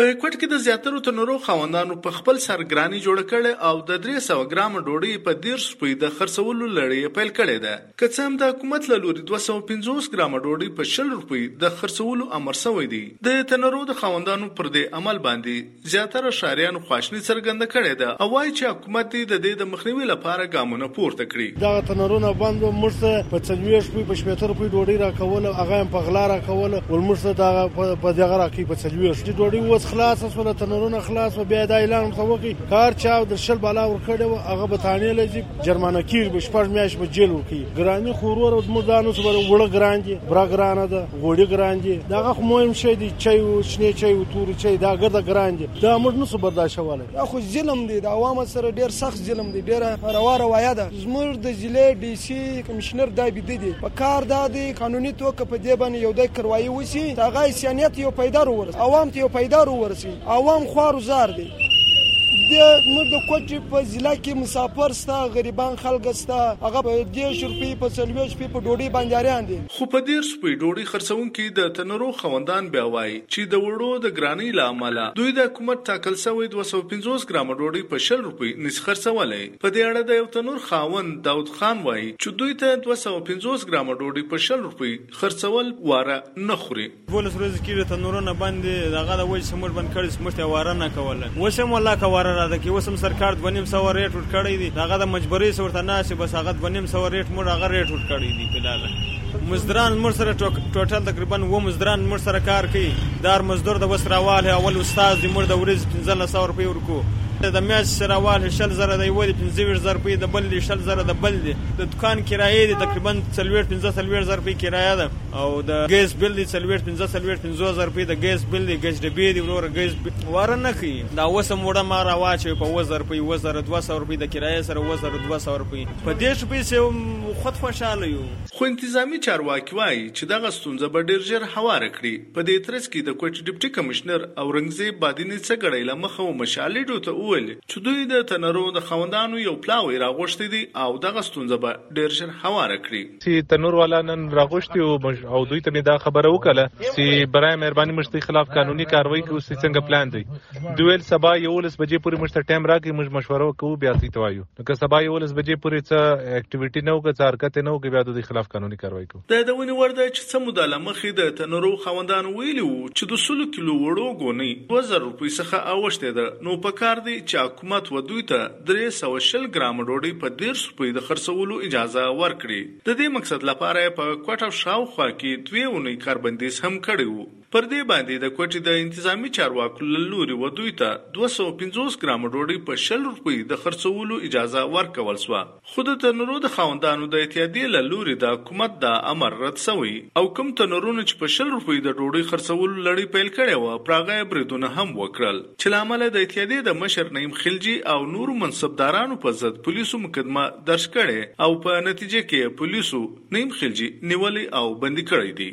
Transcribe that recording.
په کوټ کې د زیاترو تنورو خوندانو په خپل سرګرانی جوړ کړي او د 300 ګرام ډوډۍ په 10 روپۍ د خرڅولو لړۍ پیل کړي ده. که څه هم د حکومت له لوري 250 ګرام ډوډۍ په 10 روپۍ د خرڅولو امر شوی دی. د تنورو د خوندانو پر دې عمل باندې زیاتره شاریان خواشنی څرګنده کړي ده او وايي چې حکومت د دې د مخنیوي لپاره ګامونه پورته کړي. دا تنورونه باندې مرسته په 40 روپۍ، په 70 روپۍ ډوډۍ را کوله هغه په غلا را کوله ول مرسته دا په دغه را کې په 40 روپۍ ډوډۍ وس خلاص سول تنورونه خلاص و بیا د اعلان مسوقي کار چا د شل بالا ور کړو هغه به تانه لږی جرمانه کیر به شپږ میاش به جیل ورکی ګرانی خورور او مردانو سره وړه ګرانجی برا ګرانه ده، غوړي ګرانجی دا خو مهم شی دی، چای او شنه چای او تور چای، دا ګرده ګرانجی دا موږ نو برداشت واله دا خو ظلم دی، د عوام سره ډیر سخت ظلم دی ډیر روا روایا ده. زموږ د ضلع ډي سي کمشنر دا بده دي. په کار دا دی، قانوني توګه په دې باندې یو د کروایي وسی دا غي سیانیت یو پیدا ورس، عوام ته یو پیدا ورسی عوام خوار زار دی د موږ د کوټي په ضلع کې مسافر ستا غریبان خلک ستا هغه په دې شرپی په سلويش په ډوډۍ باندې اړین دي. خو په دې شپې ډوډۍ خرڅون کې د تنورو خوندان بیا وای چې د وړو د ګرانی لامل دوی د حکومت تاکل سوی 250 ګرام ډوډۍ په 10 روپۍ نس خرڅولې په دې اړه د یو تنور خاون داود خان وای چې دوی ته 250 ګرام ډوډۍ په 10 روپۍ خرڅول واره نه خوري. ولس ورځ کې تنورونه باندې دغه د وځ سمور باندې کړي سمته واره نه کوله. وسم والله کواره را ده کې وسم سرکار د ونیم سو ریټ ور کړی دی. هغه د مجبوری سورته ناشي بس هغه د ونیم سو ریټ مور هغه ریټ ور کړی دی فلاله مزدران مر سره ټوټل تقریباً و مزدران مر سره کار کوي. دار مزدور د وسراواله اول استاد د مر د ورځ 1500 روپۍ ورکو د میاش سراوال شل زره د یو د 15 زره روپۍ د بل د شل زره د بل دی. د دکان کرایه د تقریباً 30 15 زره روپۍ کرایه ده. او د ګیس بل د 30 15 15 زره روپۍ د ګیس بل د ګیس ډبې دی ورور ګیس واره نه کی دا وسه موړه ما راواچ په وزر روپۍ وزر 200 روپۍ د کرایه سره وزر 200 روپۍ. په دې شپې سه خود خوشاله یو. خو انتظامی چارواکي وایي چې دغه ستونزه به ډیر ژر هواره کړي. په دې ترڅ کې د کوټ ډیپټي کمشنر اورنګزیب بادینی څخه غړې لمخه او مشالې ډوته وویل چې دوی د تنرو د خوندانو یو پلاوی راغوښتي دي او دغه ستونزه به ډیر ژر هواره کړي. چې تنور والا نن راغوښتي او او دوی ته دا خبره وکړه چې برای مهرباني مشتي خلاف قانوني کاروایی کوي چې څنګه پلان دی. دوی سبا یو لس بجې پورې مشته ټایم راکې موږ مشوره کوو بیا سي توایو نو که سبا یو لس بجې پورې څه اکټیویټي نه وکړي څه حرکت نه وکړي بیا د خلاف قانوني کاروایی کوو د دونی ورده چې څه مداله مخې د تنرو خوندانو ویلي وو چې د سلو کیلو وړو غونی 2000 روپۍ څخه اوښته ده. نو په کار دی چې حکومت و دوی ته درې سو شل ګرام ډوډۍ په ډیر سپې د خرڅولو اجازه ورکړي. د دې مقصد لپاره په کوټه شاوخوا کې دوی اونۍ کاربندیز هم کړی وو. پر دې باندې د کوټې د انتظامی چارواکو لوري و دوی ته 250 ګرام ډوډۍ په شل روپۍ د خرڅولو اجازه ورکول سو خود د تنورو د خوندانو د اتحادیې لوري د حکومت د امر رد شوی او کوم تنورونه چې په شل روپۍ د ډوډۍ خرڅولو لړۍ پیل کړي و پراغه بریدونه هم وکړل. چې لامل د اتحادیې د مشر نیم خلجی او نور منصبدارانو په ضد پولیسو مقدمه درج کړي او په نتیجه کې پولیسو نیم خلجی نیولې او بندي کړی دي